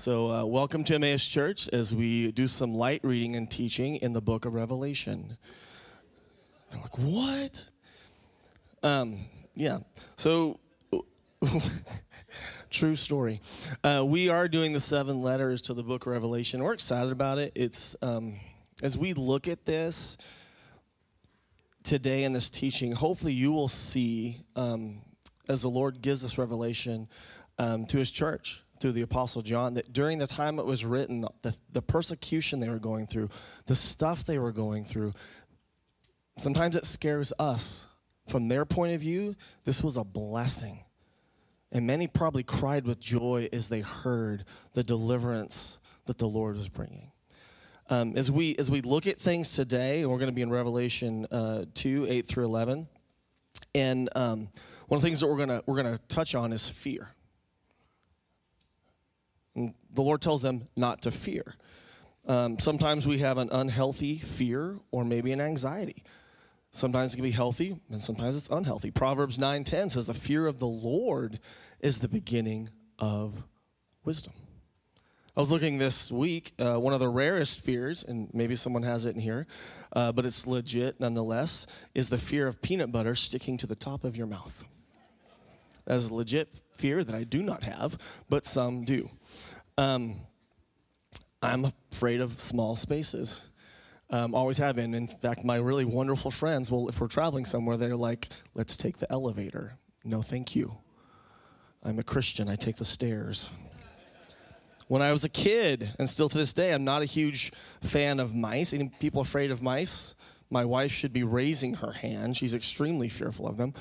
So, uh, welcome to Emmaus Church as we do some light reading and teaching in the book of Revelation. They're like, what? Um, yeah. So, true story. Uh, we are doing the seven letters to the book of Revelation. We're excited about it. It's um, as we look at this today in this teaching. Hopefully, you will see um, as the Lord gives this revelation um, to His church through the Apostle John that during the time it was written, the, the persecution they were going through, the stuff they were going through, sometimes it scares us. From their point of view, this was a blessing. And many probably cried with joy as they heard the deliverance that the Lord was bringing. Um, as we as we look at things today, and we're going to be in Revelation uh, two eight through eleven, and um, one of the things that we're gonna we're gonna touch on is fear. And the Lord tells them not to fear. Um, sometimes we have an unhealthy fear or maybe an anxiety. Sometimes it can be healthy and sometimes it's unhealthy. Proverbs 9:10 says the fear of the Lord is the beginning of wisdom. I was looking this week, uh, one of the rarest fears, and maybe someone has it in here, uh, but it's legit nonetheless, is the fear of peanut butter sticking to the top of your mouth. That is a legit fear that I do not have, but some do. Um, I'm afraid of small spaces. Um, always have been. In fact, my really wonderful friends, well, if we're traveling somewhere, they're like, let's take the elevator. No, thank you. I'm a Christian, I take the stairs. When I was a kid, and still to this day, I'm not a huge fan of mice. Any people afraid of mice? My wife should be raising her hand. She's extremely fearful of them.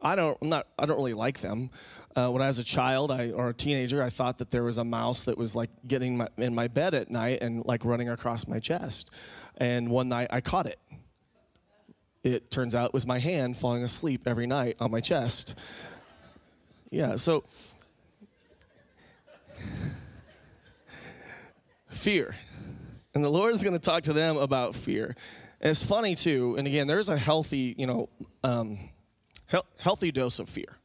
I don't, I'm not, I don't really like them. Uh, when I was a child I, or a teenager, I thought that there was a mouse that was like getting my, in my bed at night and like running across my chest. And one night I caught it. It turns out it was my hand falling asleep every night on my chest. Yeah, so fear. And the Lord is going to talk to them about fear. And it's funny too, and again, there's a healthy, you know, um, he- healthy dose of fear,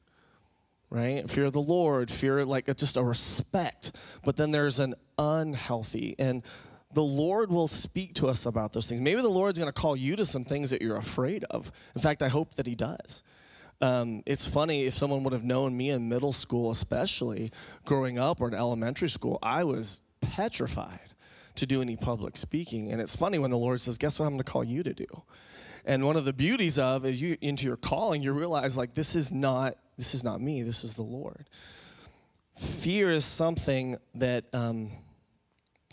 right? Fear of the Lord, fear like just a respect. But then there's an unhealthy, and the Lord will speak to us about those things. Maybe the Lord's going to call you to some things that you're afraid of. In fact, I hope that He does. Um, it's funny if someone would have known me in middle school, especially growing up or in elementary school, I was petrified to do any public speaking. And it's funny when the Lord says, Guess what I'm going to call you to do? And one of the beauties of is you into your calling, you realize like this is not this is not me. This is the Lord. Fear is something that um,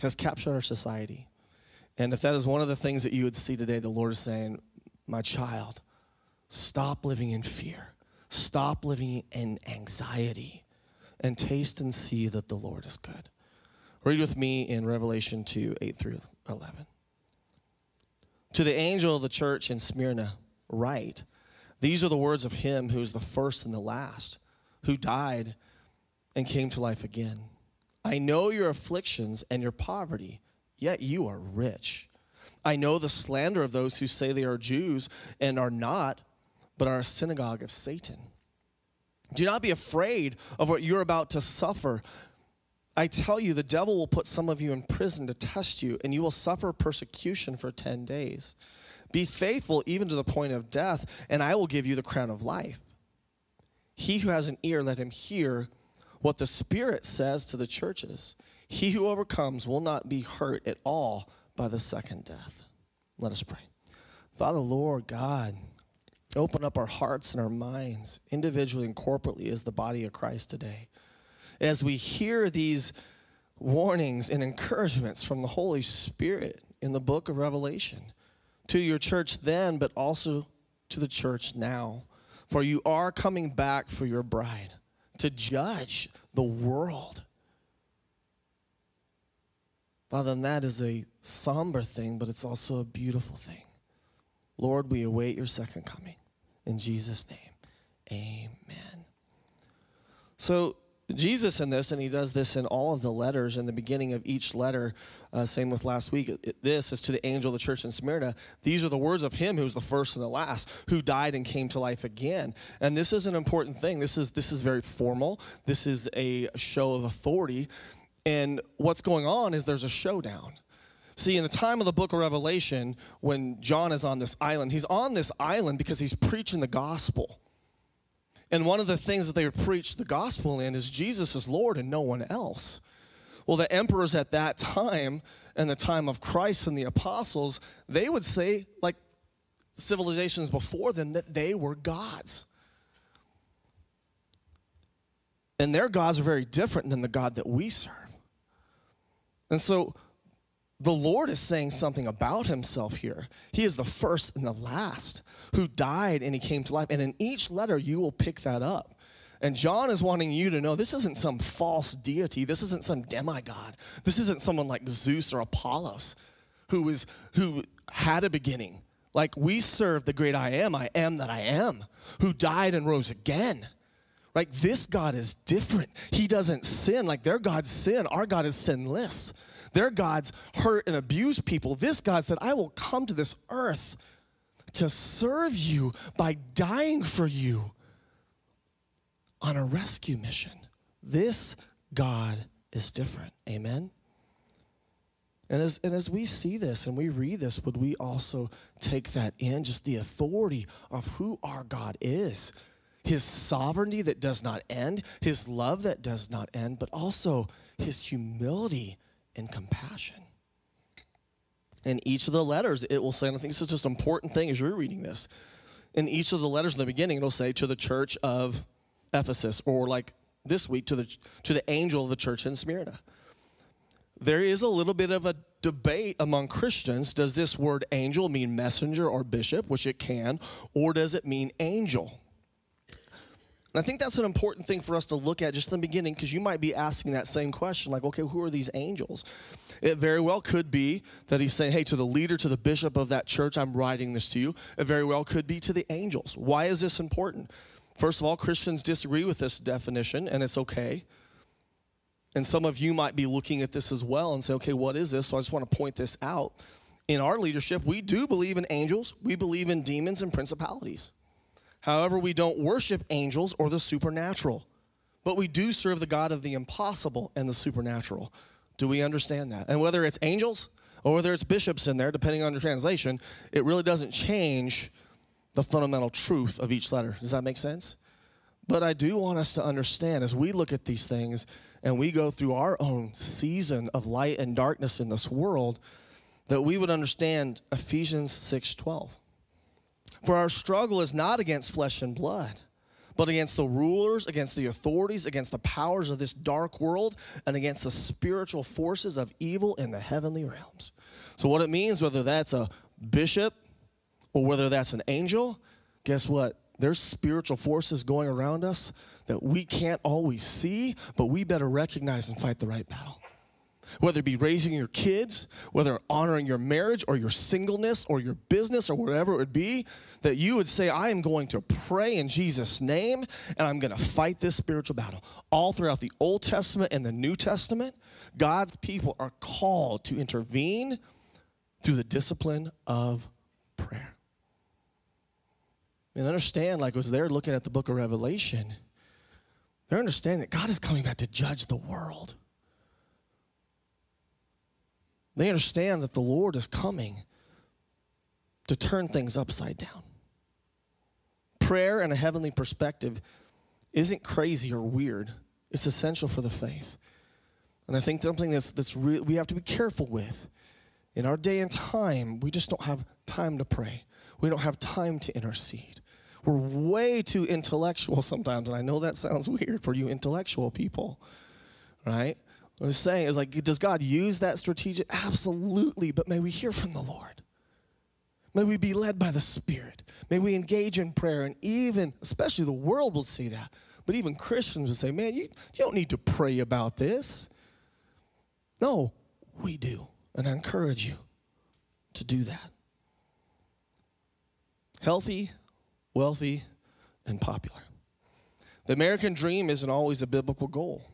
has captured our society, and if that is one of the things that you would see today, the Lord is saying, "My child, stop living in fear. Stop living in anxiety, and taste and see that the Lord is good." Read with me in Revelation 2 8 through 11. To the angel of the church in Smyrna, write These are the words of him who is the first and the last, who died and came to life again. I know your afflictions and your poverty, yet you are rich. I know the slander of those who say they are Jews and are not, but are a synagogue of Satan. Do not be afraid of what you're about to suffer. I tell you, the devil will put some of you in prison to test you, and you will suffer persecution for 10 days. Be faithful even to the point of death, and I will give you the crown of life. He who has an ear, let him hear what the Spirit says to the churches. He who overcomes will not be hurt at all by the second death. Let us pray. Father, Lord God, open up our hearts and our minds, individually and corporately, as the body of Christ today as we hear these warnings and encouragements from the Holy Spirit in the book of Revelation to your church then, but also to the church now. For you are coming back for your bride to judge the world. Father, and that is a somber thing, but it's also a beautiful thing. Lord, we await your second coming. In Jesus' name, amen. So, Jesus in this, and he does this in all of the letters in the beginning of each letter. Uh, same with last week. This is to the angel of the church in Smyrna. These are the words of him who's the first and the last, who died and came to life again. And this is an important thing. This is this is very formal. This is a show of authority. And what's going on is there's a showdown. See, in the time of the book of Revelation, when John is on this island, he's on this island because he's preaching the gospel. And one of the things that they would preach the gospel in is Jesus is Lord and no one else. Well, the emperors at that time, and the time of Christ and the apostles, they would say, like civilizations before them, that they were gods. And their gods are very different than the God that we serve. And so the Lord is saying something about himself here. He is the first and the last who died and he came to life. And in each letter, you will pick that up. And John is wanting you to know this isn't some false deity. This isn't some demigod. This isn't someone like Zeus or Apollos who is who had a beginning. Like we serve the great I am, I am that I am, who died and rose again. Right? This God is different. He doesn't sin like their gods sin. Our God is sinless. Their gods hurt and abuse people. This God said, I will come to this earth to serve you by dying for you on a rescue mission. This God is different. Amen? And as, and as we see this and we read this, would we also take that in, just the authority of who our God is? His sovereignty that does not end, his love that does not end, but also his humility and compassion. In each of the letters, it will say, and I think this is just an important thing as you're reading this. In each of the letters in the beginning, it'll say to the church of Ephesus, or like this week to the to the angel of the church in Smyrna. There is a little bit of a debate among Christians. Does this word angel mean messenger or bishop, which it can, or does it mean angel? And I think that's an important thing for us to look at just in the beginning because you might be asking that same question like, okay, who are these angels? It very well could be that he's saying, hey, to the leader, to the bishop of that church, I'm writing this to you. It very well could be to the angels. Why is this important? First of all, Christians disagree with this definition, and it's okay. And some of you might be looking at this as well and say, okay, what is this? So I just want to point this out. In our leadership, we do believe in angels, we believe in demons and principalities. However, we don't worship angels or the supernatural, but we do serve the God of the impossible and the supernatural. Do we understand that? And whether it's angels or whether it's bishops in there, depending on your translation, it really doesn't change the fundamental truth of each letter. Does that make sense? But I do want us to understand as we look at these things and we go through our own season of light and darkness in this world, that we would understand Ephesians 6:12. For our struggle is not against flesh and blood, but against the rulers, against the authorities, against the powers of this dark world, and against the spiritual forces of evil in the heavenly realms. So, what it means, whether that's a bishop or whether that's an angel, guess what? There's spiritual forces going around us that we can't always see, but we better recognize and fight the right battle whether it be raising your kids, whether honoring your marriage or your singleness or your business or whatever it would be, that you would say, I am going to pray in Jesus' name and I'm going to fight this spiritual battle. All throughout the Old Testament and the New Testament, God's people are called to intervene through the discipline of prayer. And understand, like was there looking at the book of Revelation, they're understanding that God is coming back to judge the world. They understand that the Lord is coming to turn things upside down. Prayer and a heavenly perspective isn't crazy or weird, it's essential for the faith. And I think something that's, that's re- we have to be careful with. In our day and time, we just don't have time to pray. We don't have time to intercede. We're way too intellectual sometimes, and I know that sounds weird for you intellectual people, right? What I was saying is like, does God use that strategic? Absolutely, but may we hear from the Lord. May we be led by the Spirit. May we engage in prayer, and even, especially the world will see that, but even Christians will say, man, you, you don't need to pray about this. No, we do. And I encourage you to do that. Healthy, wealthy, and popular. The American dream isn't always a biblical goal.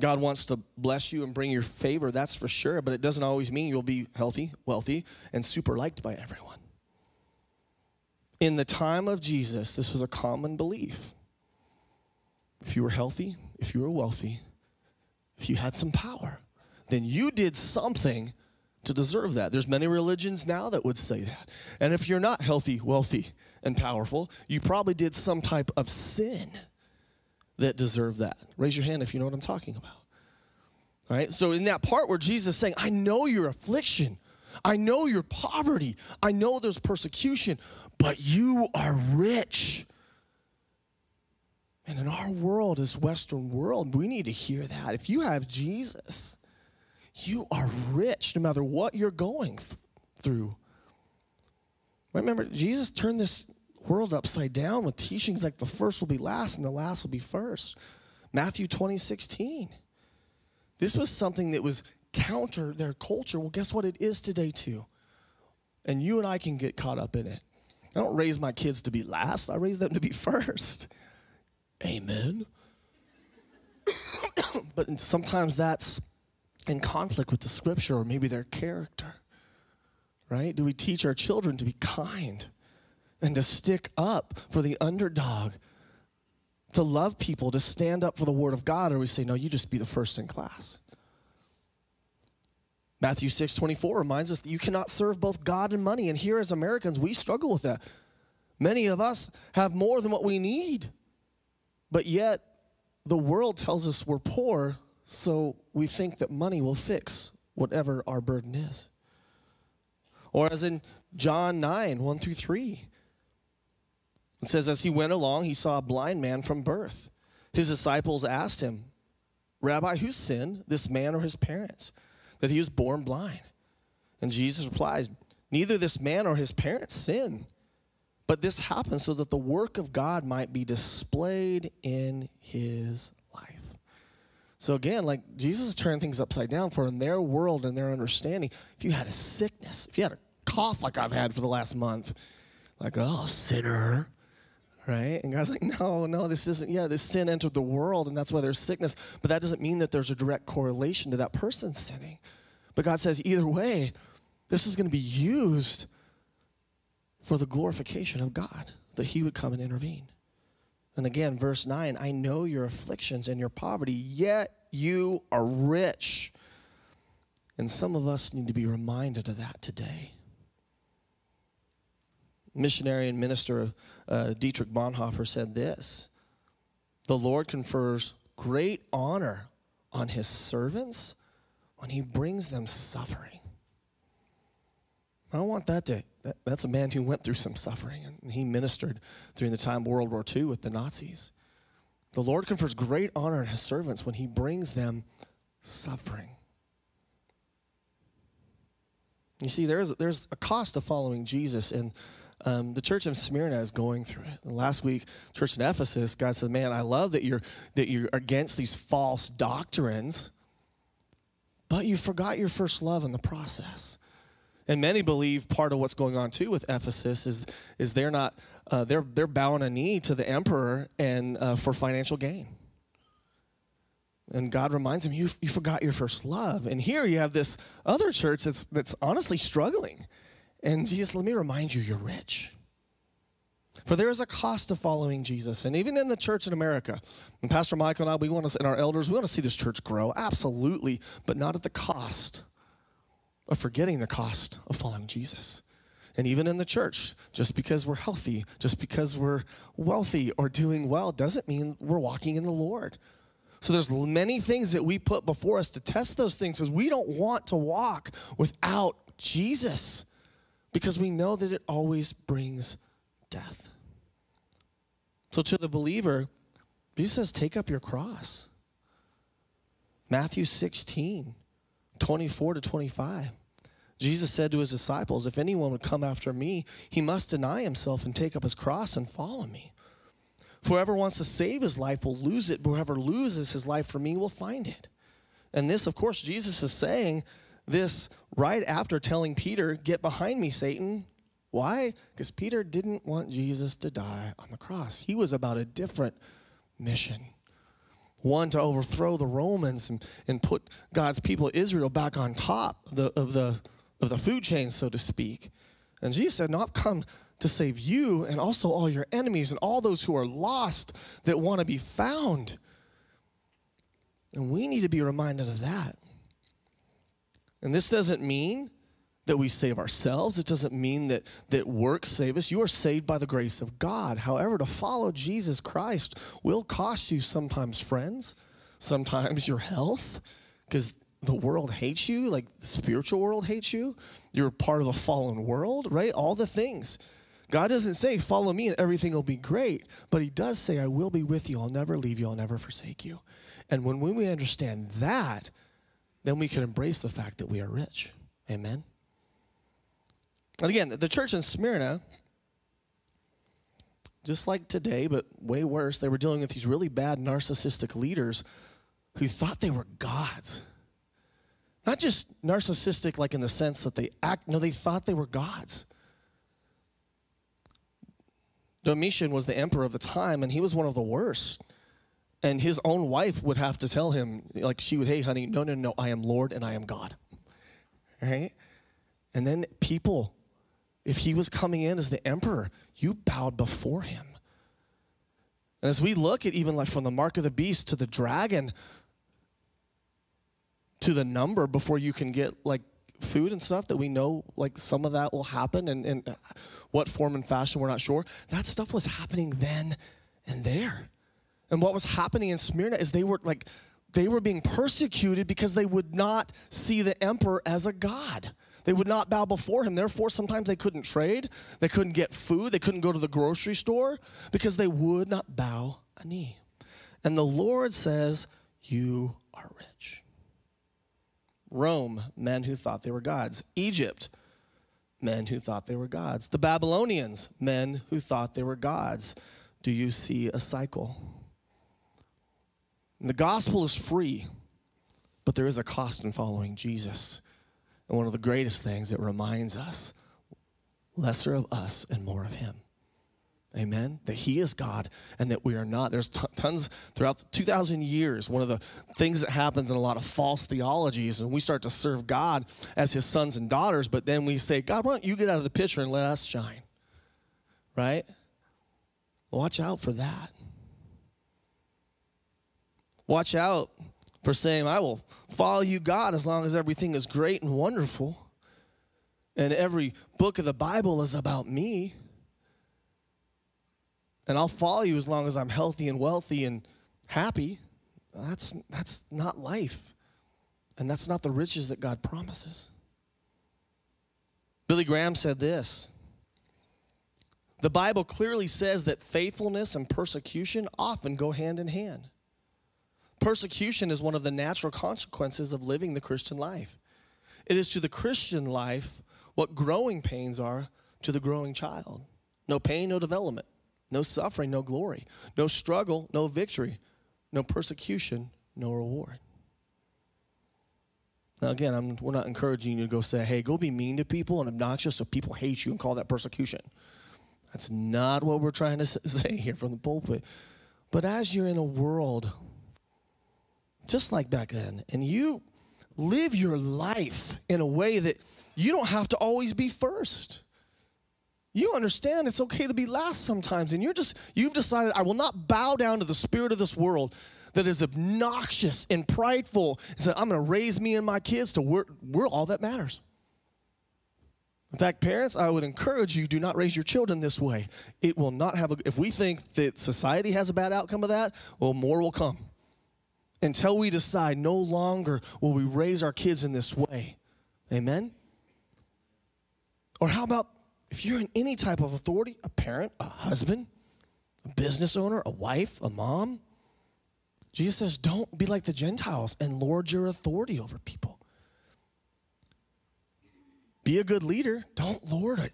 God wants to bless you and bring your favor, that's for sure, but it doesn't always mean you'll be healthy, wealthy, and super liked by everyone. In the time of Jesus, this was a common belief. If you were healthy, if you were wealthy, if you had some power, then you did something to deserve that. There's many religions now that would say that. And if you're not healthy, wealthy, and powerful, you probably did some type of sin that deserve that. Raise your hand if you know what I'm talking about. All right? So in that part where Jesus is saying, I know your affliction. I know your poverty. I know there's persecution, but you are rich. And in our world, this Western world, we need to hear that. If you have Jesus, you are rich no matter what you're going th- through. Remember, Jesus turned this world upside down with teachings like the first will be last and the last will be first. Matthew 20, 16. This was something that was counter their culture. Well, guess what? It is today too. And you and I can get caught up in it. I don't raise my kids to be last, I raise them to be first. Amen. but sometimes that's in conflict with the scripture or maybe their character, right? Do we teach our children to be kind and to stick up for the underdog, to love people, to stand up for the word of God, or we say, no, you just be the first in class? Matthew 6 24 reminds us that you cannot serve both God and money. And here as Americans, we struggle with that. Many of us have more than what we need, but yet the world tells us we're poor so we think that money will fix whatever our burden is. Or as in John 9, 1 through 3. It says, As he went along, he saw a blind man from birth. His disciples asked him, Rabbi, who sinned, this man or his parents, that he was born blind? And Jesus replied, Neither this man or his parents sinned, but this happened so that the work of God might be displayed in his life. So again, like Jesus is turning things upside down for in their world and their understanding. If you had a sickness, if you had a cough like I've had for the last month, like, oh, sinner, right? And God's like, no, no, this isn't, yeah, this sin entered the world and that's why there's sickness. But that doesn't mean that there's a direct correlation to that person sinning. But God says, either way, this is going to be used for the glorification of God, that He would come and intervene. And again, verse 9 I know your afflictions and your poverty, yet you are rich. And some of us need to be reminded of that today. Missionary and minister uh, Dietrich Bonhoeffer said this The Lord confers great honor on his servants when he brings them suffering. I don't want that to that, that's a man who went through some suffering, and he ministered during the time of World War II with the Nazis. The Lord confers great honor on his servants when he brings them suffering. You see, there's, there's a cost to following Jesus, and um, the church in Smyrna is going through it. Last week, church in Ephesus, God said, "Man, I love that you're that you're against these false doctrines, but you forgot your first love in the process." And many believe part of what's going on too with Ephesus is, is they're not, uh, they're, they're bowing a knee to the emperor and uh, for financial gain. And God reminds them, you, you forgot your first love. And here you have this other church that's, that's honestly struggling. And Jesus, let me remind you, you're rich. For there is a cost to following Jesus. And even in the church in America, and Pastor Michael and I, we want to, and our elders, we want to see this church grow, absolutely, but not at the cost of forgetting the cost of following Jesus. And even in the church, just because we're healthy, just because we're wealthy or doing well, doesn't mean we're walking in the Lord. So there's many things that we put before us to test those things because we don't want to walk without Jesus because we know that it always brings death. So to the believer, Jesus says, take up your cross. Matthew 16, 24 to 25. Jesus said to his disciples, If anyone would come after me, he must deny himself and take up his cross and follow me. For whoever wants to save his life will lose it, but whoever loses his life for me will find it. And this, of course, Jesus is saying this right after telling Peter, Get behind me, Satan. Why? Because Peter didn't want Jesus to die on the cross. He was about a different mission one to overthrow the Romans and, and put God's people, Israel, back on top of the, of the of the food chain, so to speak. And Jesus said, No, I've come to save you and also all your enemies and all those who are lost that want to be found. And we need to be reminded of that. And this doesn't mean that we save ourselves. It doesn't mean that, that works save us. You are saved by the grace of God. However, to follow Jesus Christ will cost you sometimes friends, sometimes your health, because the world hates you, like the spiritual world hates you. You're part of a fallen world, right? All the things. God doesn't say, follow me and everything will be great, but He does say, I will be with you. I'll never leave you. I'll never forsake you. And when we understand that, then we can embrace the fact that we are rich. Amen. And again, the church in Smyrna, just like today, but way worse, they were dealing with these really bad narcissistic leaders who thought they were gods. Not just narcissistic, like in the sense that they act, no, they thought they were gods. Domitian was the emperor of the time, and he was one of the worst. And his own wife would have to tell him, like, she would, hey, honey, no, no, no, I am Lord and I am God. Right? And then people, if he was coming in as the emperor, you bowed before him. And as we look at even like from the mark of the beast to the dragon to the number before you can get like food and stuff that we know like some of that will happen and, and uh, what form and fashion we're not sure that stuff was happening then and there and what was happening in smyrna is they were like they were being persecuted because they would not see the emperor as a god they would not bow before him therefore sometimes they couldn't trade they couldn't get food they couldn't go to the grocery store because they would not bow a knee and the lord says you are rich Rome, men who thought they were gods. Egypt, men who thought they were gods. The Babylonians, men who thought they were gods. Do you see a cycle? The gospel is free, but there is a cost in following Jesus. And one of the greatest things, it reminds us lesser of us and more of him. Amen. That He is God and that we are not. There's t- tons throughout 2,000 years. One of the things that happens in a lot of false theologies, and we start to serve God as His sons and daughters, but then we say, God, why don't you get out of the picture and let us shine? Right? Watch out for that. Watch out for saying, I will follow you, God, as long as everything is great and wonderful. And every book of the Bible is about me and I'll follow you as long as I'm healthy and wealthy and happy. That's, that's not life. And that's not the riches that God promises. Billy Graham said this The Bible clearly says that faithfulness and persecution often go hand in hand. Persecution is one of the natural consequences of living the Christian life. It is to the Christian life what growing pains are to the growing child. No pain, no development. No suffering, no glory. No struggle, no victory. No persecution, no reward. Now, again, I'm, we're not encouraging you to go say, hey, go be mean to people and obnoxious so people hate you and call that persecution. That's not what we're trying to say here from the pulpit. But as you're in a world just like back then, and you live your life in a way that you don't have to always be first. You understand it's okay to be last sometimes, and you're just, you've decided, I will not bow down to the spirit of this world that is obnoxious and prideful and say, I'm going to raise me and my kids to we're all that matters. In fact, parents, I would encourage you do not raise your children this way. It will not have a, if we think that society has a bad outcome of that, well, more will come. Until we decide no longer will we raise our kids in this way. Amen? Or how about if you're in any type of authority, a parent, a husband, a business owner, a wife, a mom, Jesus says, don't be like the Gentiles and lord your authority over people. Be a good leader, don't lord it.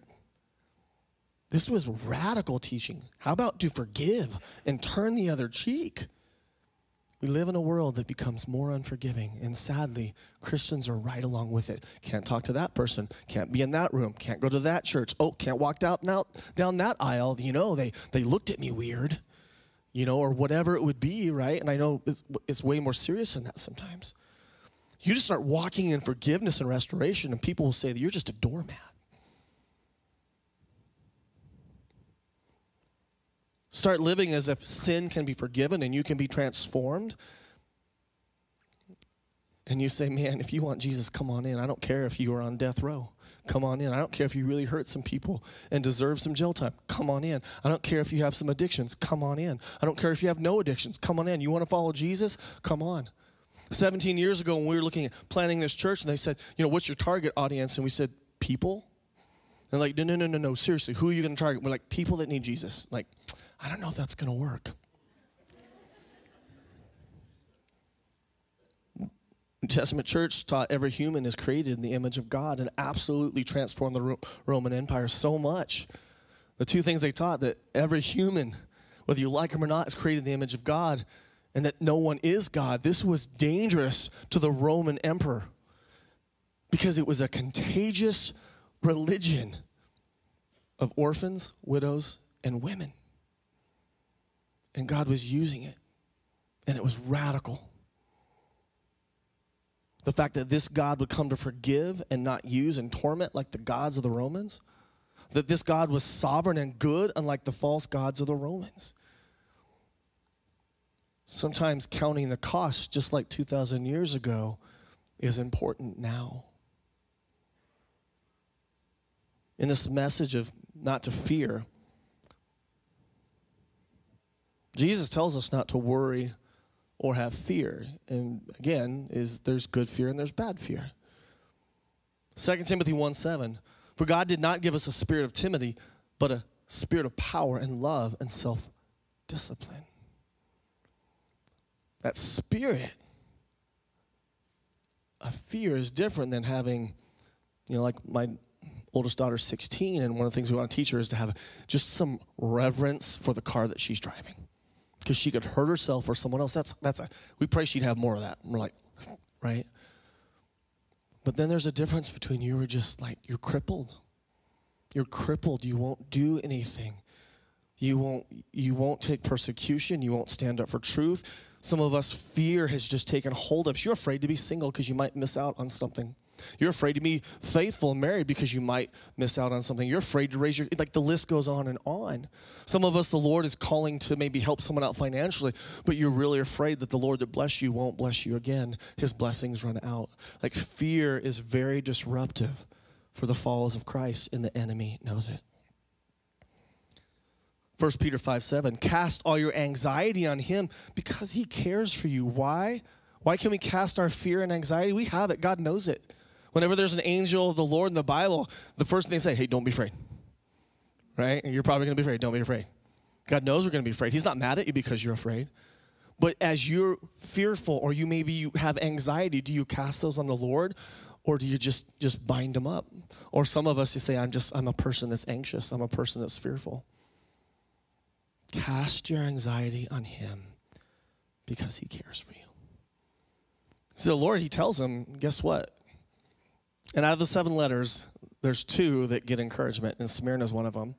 This was radical teaching. How about to forgive and turn the other cheek? We live in a world that becomes more unforgiving, and sadly, Christians are right along with it. Can't talk to that person, can't be in that room, can't go to that church. Oh, can't walk down, down that aisle. You know, they, they looked at me weird, you know, or whatever it would be, right? And I know it's, it's way more serious than that sometimes. You just start walking in forgiveness and restoration, and people will say that you're just a doormat. Start living as if sin can be forgiven and you can be transformed. and you say, Man, if you want Jesus, come on in. I don't care if you are on death row. Come on in. I don't care if you really hurt some people and deserve some jail time. Come on in. I don't care if you have some addictions. Come on in. I don't care if you have no addictions. Come on in. You want to follow Jesus? Come on. 17 years ago, when we were looking at planning this church, and they said, You know, what's your target audience? And we said, People. And like, no, no, no, no, no. Seriously, who are you going to target? We're like, people that need Jesus. Like, I don't know if that's going to work. New Testament church taught every human is created in the image of God and absolutely transformed the Ro- Roman Empire so much. The two things they taught that every human, whether you like him or not, is created in the image of God and that no one is God. This was dangerous to the Roman emperor because it was a contagious religion of orphans, widows, and women. And God was using it, and it was radical. The fact that this God would come to forgive and not use and torment like the gods of the Romans. That this God was sovereign and good, unlike the false gods of the Romans. Sometimes counting the cost, just like 2,000 years ago, is important now. In this message of not to fear, Jesus tells us not to worry or have fear. And again, is there's good fear and there's bad fear. 2 Timothy 1 7. For God did not give us a spirit of timidity, but a spirit of power and love and self discipline. That spirit of fear is different than having, you know, like my oldest daughter's 16, and one of the things we want to teach her is to have just some reverence for the car that she's driving because she could hurt herself or someone else. That's that's a, we pray she'd have more of that. we're like, right? But then there's a difference between you are just like you're crippled. You're crippled. You won't do anything. You won't you won't take persecution. You won't stand up for truth. Some of us fear has just taken hold of. You're afraid to be single because you might miss out on something. You're afraid to be faithful and married because you might miss out on something. You're afraid to raise your, like the list goes on and on. Some of us, the Lord is calling to maybe help someone out financially, but you're really afraid that the Lord that bless you won't bless you again. His blessings run out. Like fear is very disruptive for the followers of Christ, and the enemy knows it. 1 Peter 5 7, cast all your anxiety on him because he cares for you. Why? Why can we cast our fear and anxiety? We have it. God knows it. Whenever there's an angel of the Lord in the Bible, the first thing they say, hey, don't be afraid. Right? And you're probably going to be afraid. Don't be afraid. God knows we're going to be afraid. He's not mad at you because you're afraid. But as you're fearful or you maybe you have anxiety, do you cast those on the Lord or do you just just bind them up? Or some of us you say I'm just I'm a person that's anxious. I'm a person that's fearful. Cast your anxiety on him because he cares for you. So the Lord he tells him, guess what? And out of the seven letters, there's two that get encouragement, and Smyrna is one of them.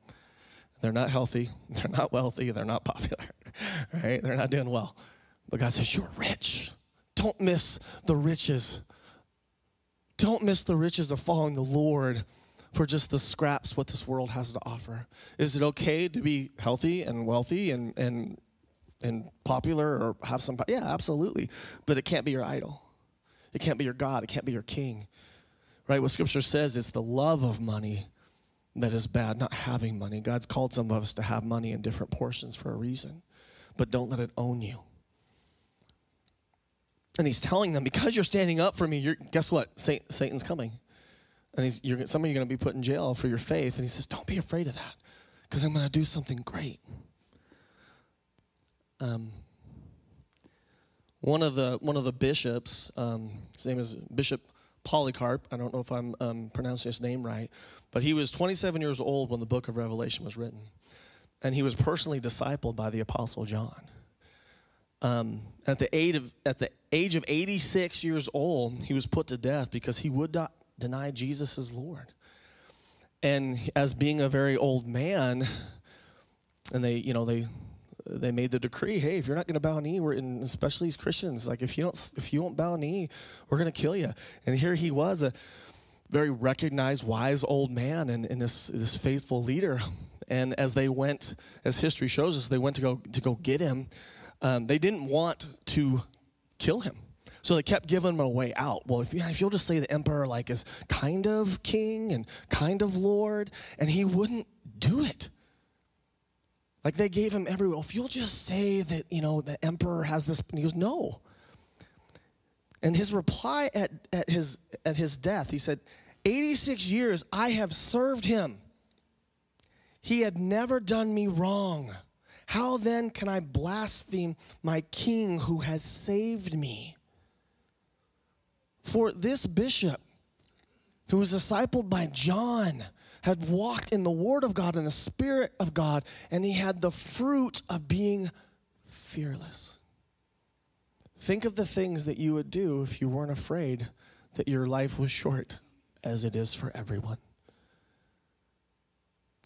They're not healthy, they're not wealthy, they're not popular, right? They're not doing well. But God says, You're rich. Don't miss the riches. Don't miss the riches of following the Lord for just the scraps what this world has to offer. Is it okay to be healthy and wealthy and and and popular or have some yeah, absolutely. But it can't be your idol. It can't be your God. It can't be your king. Right? What scripture says is the love of money that is bad, not having money. God's called some of us to have money in different portions for a reason, but don't let it own you. And he's telling them, because you're standing up for me, you're, guess what? Satan's coming. And he's, you're, some of you are going to be put in jail for your faith. And he says, don't be afraid of that, because I'm going to do something great. Um, one of the one of the bishops, um, his name is Bishop Polycarp. I don't know if I'm um, pronouncing his name right, but he was 27 years old when the book of Revelation was written. And he was personally discipled by the Apostle John. Um, at, the age of, at the age of 86 years old, he was put to death because he would not deny Jesus as Lord. And as being a very old man, and they, you know, they they made the decree hey if you're not going to bow knee we're in especially as christians like if you don't if you won't bow knee we're going to kill you and here he was a very recognized wise old man and, and this this faithful leader and as they went as history shows us they went to go to go get him um, they didn't want to kill him So they kept giving him a way out. Well, if, if you'll just say the emperor like is kind of king and kind of lord, and he wouldn't do it. Like they gave him every, well, if you'll just say that, you know, the emperor has this, and he goes, no. And his reply at, at, his, at his death, he said, 86 years I have served him. He had never done me wrong. How then can I blaspheme my king who has saved me? For this bishop, who was discipled by John, had walked in the Word of God and the Spirit of God, and he had the fruit of being fearless. Think of the things that you would do if you weren't afraid that your life was short, as it is for everyone.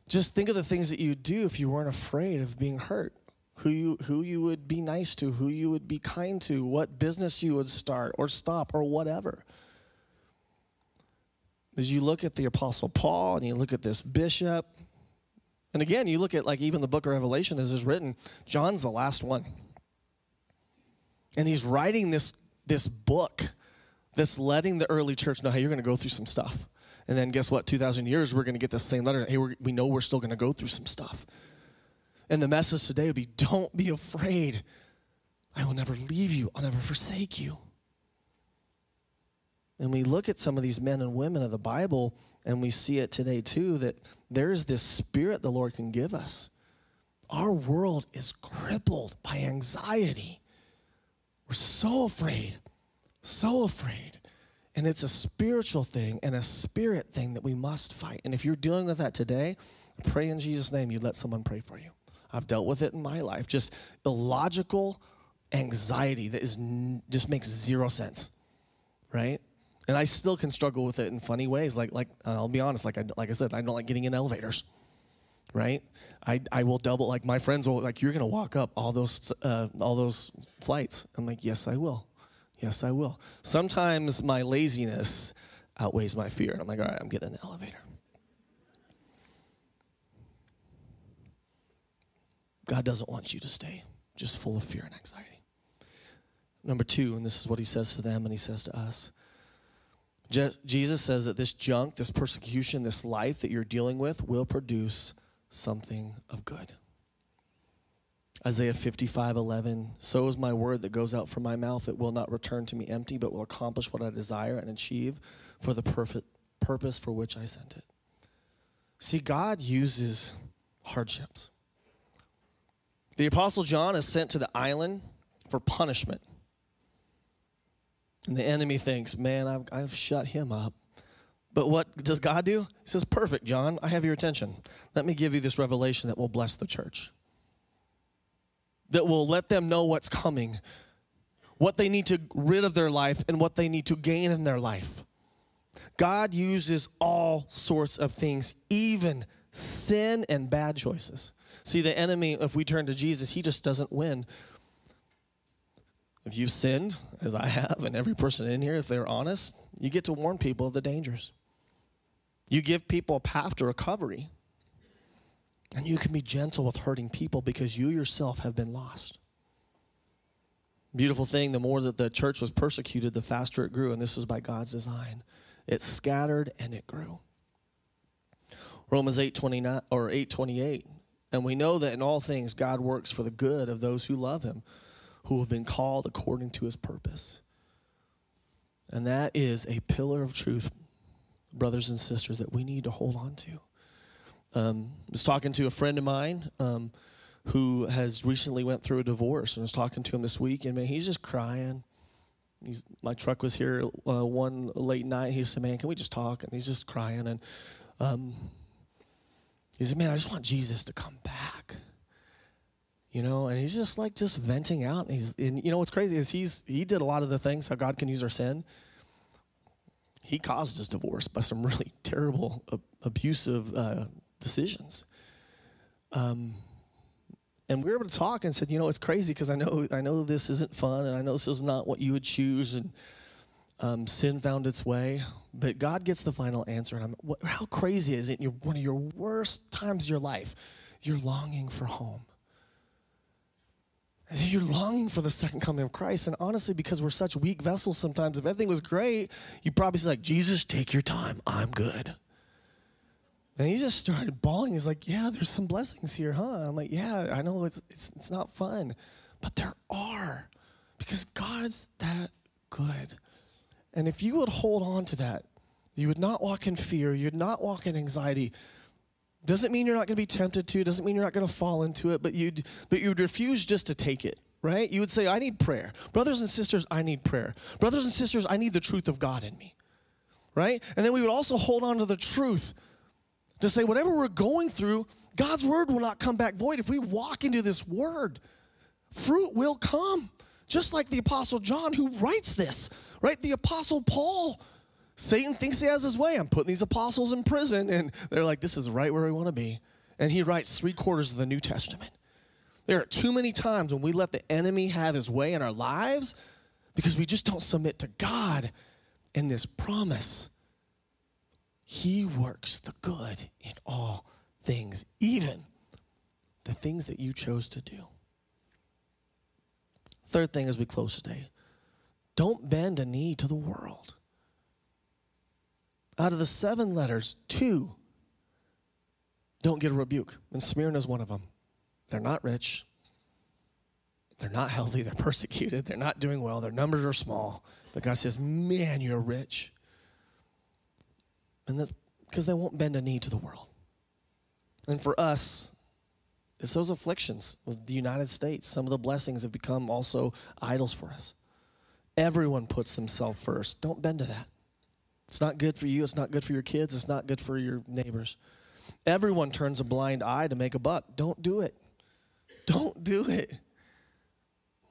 Just think of the things that you would do if you weren't afraid of being hurt. Who you, who you would be nice to, who you would be kind to, what business you would start or stop or whatever. As you look at the Apostle Paul and you look at this bishop, and again, you look at like even the book of Revelation as is written, John's the last one. And he's writing this, this book that's letting the early church know, hey, you're going to go through some stuff. And then guess what? 2,000 years, we're going to get this same letter. Hey, we know we're still going to go through some stuff. And the message today would be don't be afraid. I will never leave you, I'll never forsake you. And we look at some of these men and women of the Bible, and we see it today too that there is this spirit the Lord can give us. Our world is crippled by anxiety. We're so afraid, so afraid. And it's a spiritual thing and a spirit thing that we must fight. And if you're dealing with that today, pray in Jesus' name you let someone pray for you. I've dealt with it in my life. Just illogical anxiety that is just makes zero sense, right? And I still can struggle with it in funny ways. Like, like uh, I'll be honest, like I, like I said, I don't like getting in elevators, right? I, I will double, like my friends will, like, you're gonna walk up all those, uh, all those flights. I'm like, yes, I will. Yes, I will. Sometimes my laziness outweighs my fear. And I'm like, all right, I'm getting in the elevator. God doesn't want you to stay just full of fear and anxiety. Number two, and this is what he says to them and he says to us Jesus says that this junk, this persecution, this life that you're dealing with will produce something of good. Isaiah 55, 11. So is my word that goes out from my mouth. It will not return to me empty, but will accomplish what I desire and achieve for the perfect purpose for which I sent it. See, God uses hardships. The Apostle John is sent to the island for punishment. And the enemy thinks, man, I've, I've shut him up. But what does God do? He says, Perfect, John, I have your attention. Let me give you this revelation that will bless the church, that will let them know what's coming, what they need to rid of their life, and what they need to gain in their life. God uses all sorts of things, even sin and bad choices. See, the enemy, if we turn to Jesus, he just doesn't win if you've sinned, as I have, and every person in here, if they're honest, you get to warn people of the dangers. You give people a path to recovery. And you can be gentle with hurting people because you yourself have been lost. Beautiful thing, the more that the church was persecuted, the faster it grew, and this was by God's design. It scattered and it grew. Romans 8 29 or 8 28. And we know that in all things God works for the good of those who love him who have been called according to his purpose. And that is a pillar of truth, brothers and sisters, that we need to hold on to. Um, I was talking to a friend of mine um, who has recently went through a divorce, and I was talking to him this week, and man, he's just crying. He's, my truck was here uh, one late night. He said, "Man, can we just talk?" And he's just crying, and um, he said, "Man, I just want Jesus to come back." You know and he's just like just venting out. And he's and you know what's crazy is he's he did a lot of the things how god can use our sin. He caused his divorce by some really terrible uh, abusive uh, decisions. Um, and we were able to talk and said you know it's crazy because i know i know this isn't fun and i know this is not what you would choose and um, sin found its way. But god gets the final answer and i'm what, how crazy is it? In your, one of your worst times of your life. You're longing for home You're longing for the second coming of Christ. And honestly, because we're such weak vessels sometimes, if everything was great, you'd probably say, like, Jesus, take your time. I'm good. And he just started bawling. He's like, Yeah, there's some blessings here, huh? I'm like, Yeah, I know it's it's it's not fun. But there are. Because God's that good. And if you would hold on to that, you would not walk in fear, you'd not walk in anxiety. Doesn't mean you're not going to be tempted to, doesn't mean you're not going to fall into it, but you'd but you'd refuse just to take it, right? You would say, I need prayer. Brothers and sisters, I need prayer. Brothers and sisters, I need the truth of God in me. Right? And then we would also hold on to the truth to say whatever we're going through, God's word will not come back void. If we walk into this word, fruit will come. Just like the apostle John who writes this, right? The apostle Paul Satan thinks he has his way. I'm putting these apostles in prison, and they're like, this is right where we want to be. And he writes three quarters of the New Testament. There are too many times when we let the enemy have his way in our lives because we just don't submit to God in this promise. He works the good in all things, even the things that you chose to do. Third thing as we close today don't bend a knee to the world. Out of the seven letters, two don't get a rebuke. And Smyrna is one of them. They're not rich. They're not healthy. They're persecuted. They're not doing well. Their numbers are small. But God says, Man, you're rich. And that's because they won't bend a knee to the world. And for us, it's those afflictions of the United States. Some of the blessings have become also idols for us. Everyone puts themselves first. Don't bend to that. It's not good for you. It's not good for your kids. It's not good for your neighbors. Everyone turns a blind eye to make a buck. Don't do it. Don't do it.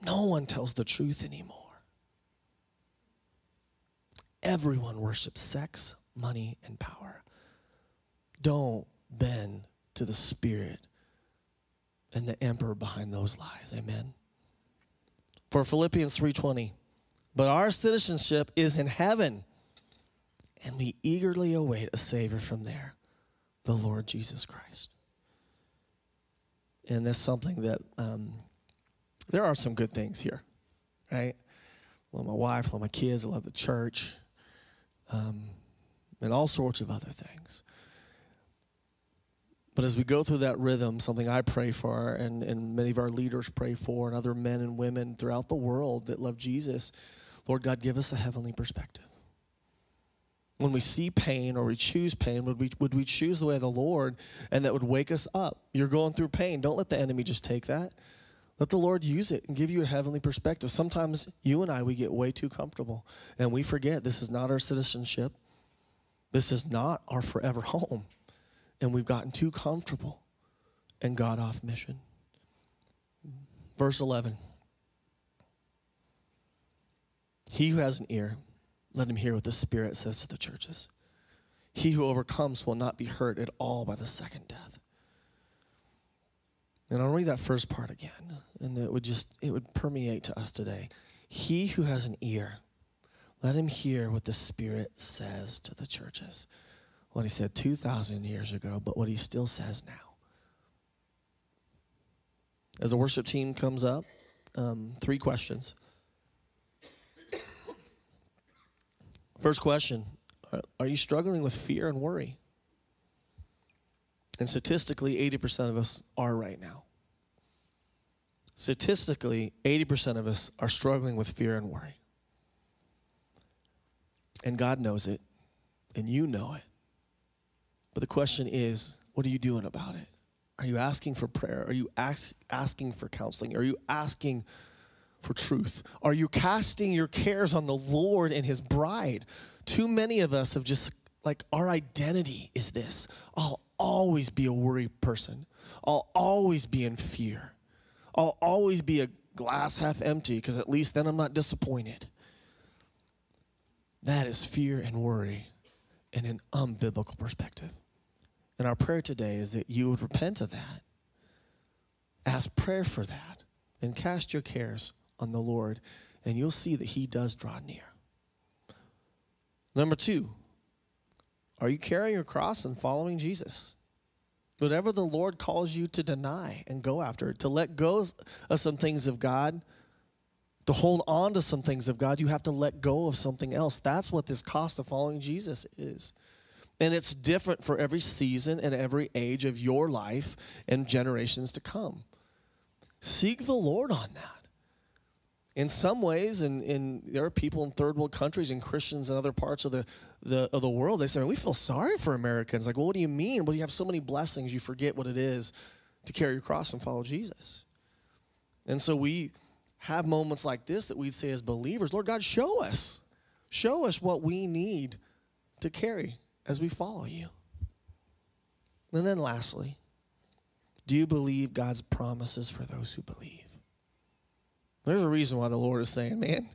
No one tells the truth anymore. Everyone worships sex, money, and power. Don't bend to the spirit and the emperor behind those lies. Amen. For Philippians 3:20, but our citizenship is in heaven and we eagerly await a Savior from there, the Lord Jesus Christ. And that's something that um, there are some good things here, right? I love my wife, I love my kids, I love the church, um, and all sorts of other things. But as we go through that rhythm, something I pray for, and, and many of our leaders pray for, and other men and women throughout the world that love Jesus, Lord God, give us a heavenly perspective when we see pain or we choose pain, would we, would we choose the way of the Lord and that would wake us up? You're going through pain. Don't let the enemy just take that. Let the Lord use it and give you a heavenly perspective. Sometimes you and I, we get way too comfortable and we forget this is not our citizenship. This is not our forever home. And we've gotten too comfortable and got off mission. Verse 11 He who has an ear, let him hear what the Spirit says to the churches. He who overcomes will not be hurt at all by the second death. And I'll read that first part again, and it would just it would permeate to us today. He who has an ear, let him hear what the Spirit says to the churches. What he said 2,000 years ago, but what he still says now. As the worship team comes up, um, three questions. First question Are you struggling with fear and worry? And statistically, 80% of us are right now. Statistically, 80% of us are struggling with fear and worry. And God knows it, and you know it. But the question is, what are you doing about it? Are you asking for prayer? Are you ask, asking for counseling? Are you asking for truth? Are you casting your cares on the Lord and His bride? Too many of us have just, like, our identity is this I'll always be a worried person, I'll always be in fear, I'll always be a glass half empty because at least then I'm not disappointed. That is fear and worry in an unbiblical perspective. And our prayer today is that you would repent of that, ask prayer for that, and cast your cares on the Lord, and you'll see that He does draw near. Number two, are you carrying your cross and following Jesus? Whatever the Lord calls you to deny and go after, to let go of some things of God, to hold on to some things of God, you have to let go of something else. That's what this cost of following Jesus is. And it's different for every season and every age of your life and generations to come. Seek the Lord on that in some ways, and in, in, there are people in third world countries and Christians in other parts of the, the of the world, they say, we feel sorry for Americans. Like, well, what do you mean? Well, you have so many blessings, you forget what it is to carry your cross and follow Jesus. And so we have moments like this that we'd say as believers, Lord God, show us. Show us what we need to carry as we follow you. And then lastly, do you believe God's promises for those who believe? There's a reason why the Lord is saying, man,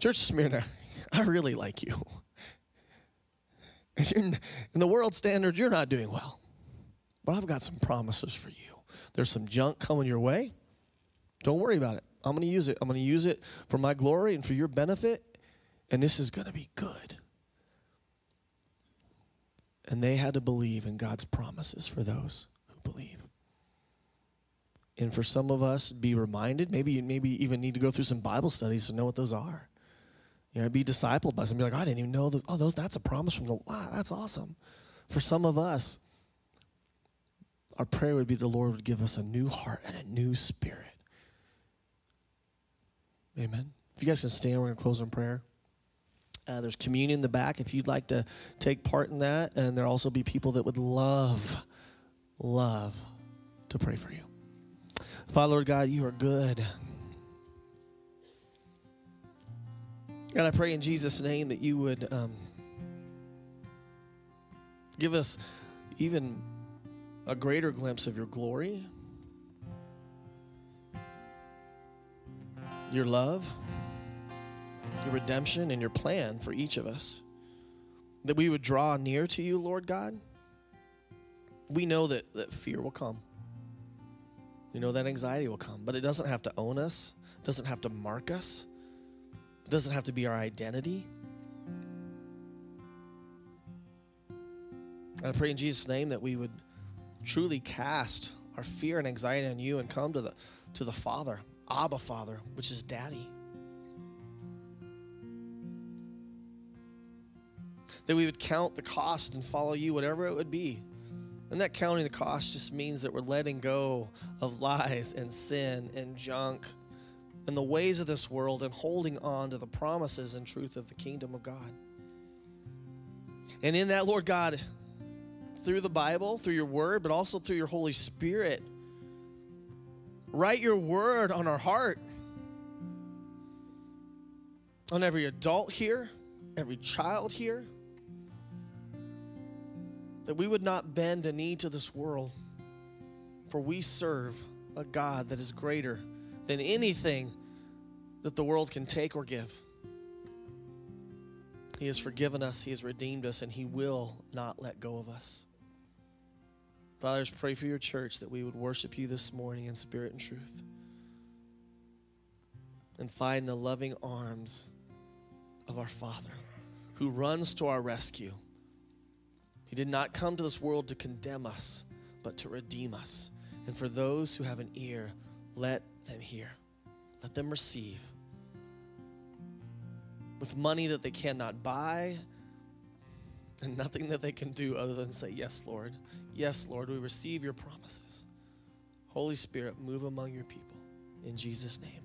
Church of Smyrna, I really like you. In the world standards, you're not doing well. But I've got some promises for you. There's some junk coming your way. Don't worry about it. I'm going to use it. I'm going to use it for my glory and for your benefit. And this is going to be good. And they had to believe in God's promises for those who believe and for some of us be reminded. Maybe you maybe even need to go through some bible studies to know what those are. You know be discipled by somebody like i didn't even know those. Oh those that's a promise from the wow that's awesome. For some of us our prayer would be the lord would give us a new heart and a new spirit. Amen. If you guys can stand we're going to close in prayer. Uh, there's communion in the back. If you'd like to take part in that and there'll also be people that would love love to pray for you Father, Lord God, you are good. God, I pray in Jesus' name that you would um, give us even a greater glimpse of your glory, your love, your redemption, and your plan for each of us. That we would draw near to you, Lord God. We know that, that fear will come. We know that anxiety will come, but it doesn't have to own us, it doesn't have to mark us, it doesn't have to be our identity. And I pray in Jesus' name that we would truly cast our fear and anxiety on you and come to the to the Father, Abba Father, which is Daddy. That we would count the cost and follow you, whatever it would be. And that counting the cost just means that we're letting go of lies and sin and junk and the ways of this world and holding on to the promises and truth of the kingdom of God. And in that, Lord God, through the Bible, through your word, but also through your Holy Spirit, write your word on our heart. On every adult here, every child here, that we would not bend a knee to this world, for we serve a God that is greater than anything that the world can take or give. He has forgiven us, He has redeemed us, and He will not let go of us. Fathers, pray for your church that we would worship you this morning in spirit and truth and find the loving arms of our Father who runs to our rescue he did not come to this world to condemn us, but to redeem us. And for those who have an ear, let them hear. Let them receive. With money that they cannot buy, and nothing that they can do other than say, Yes, Lord. Yes, Lord, we receive your promises. Holy Spirit, move among your people. In Jesus' name.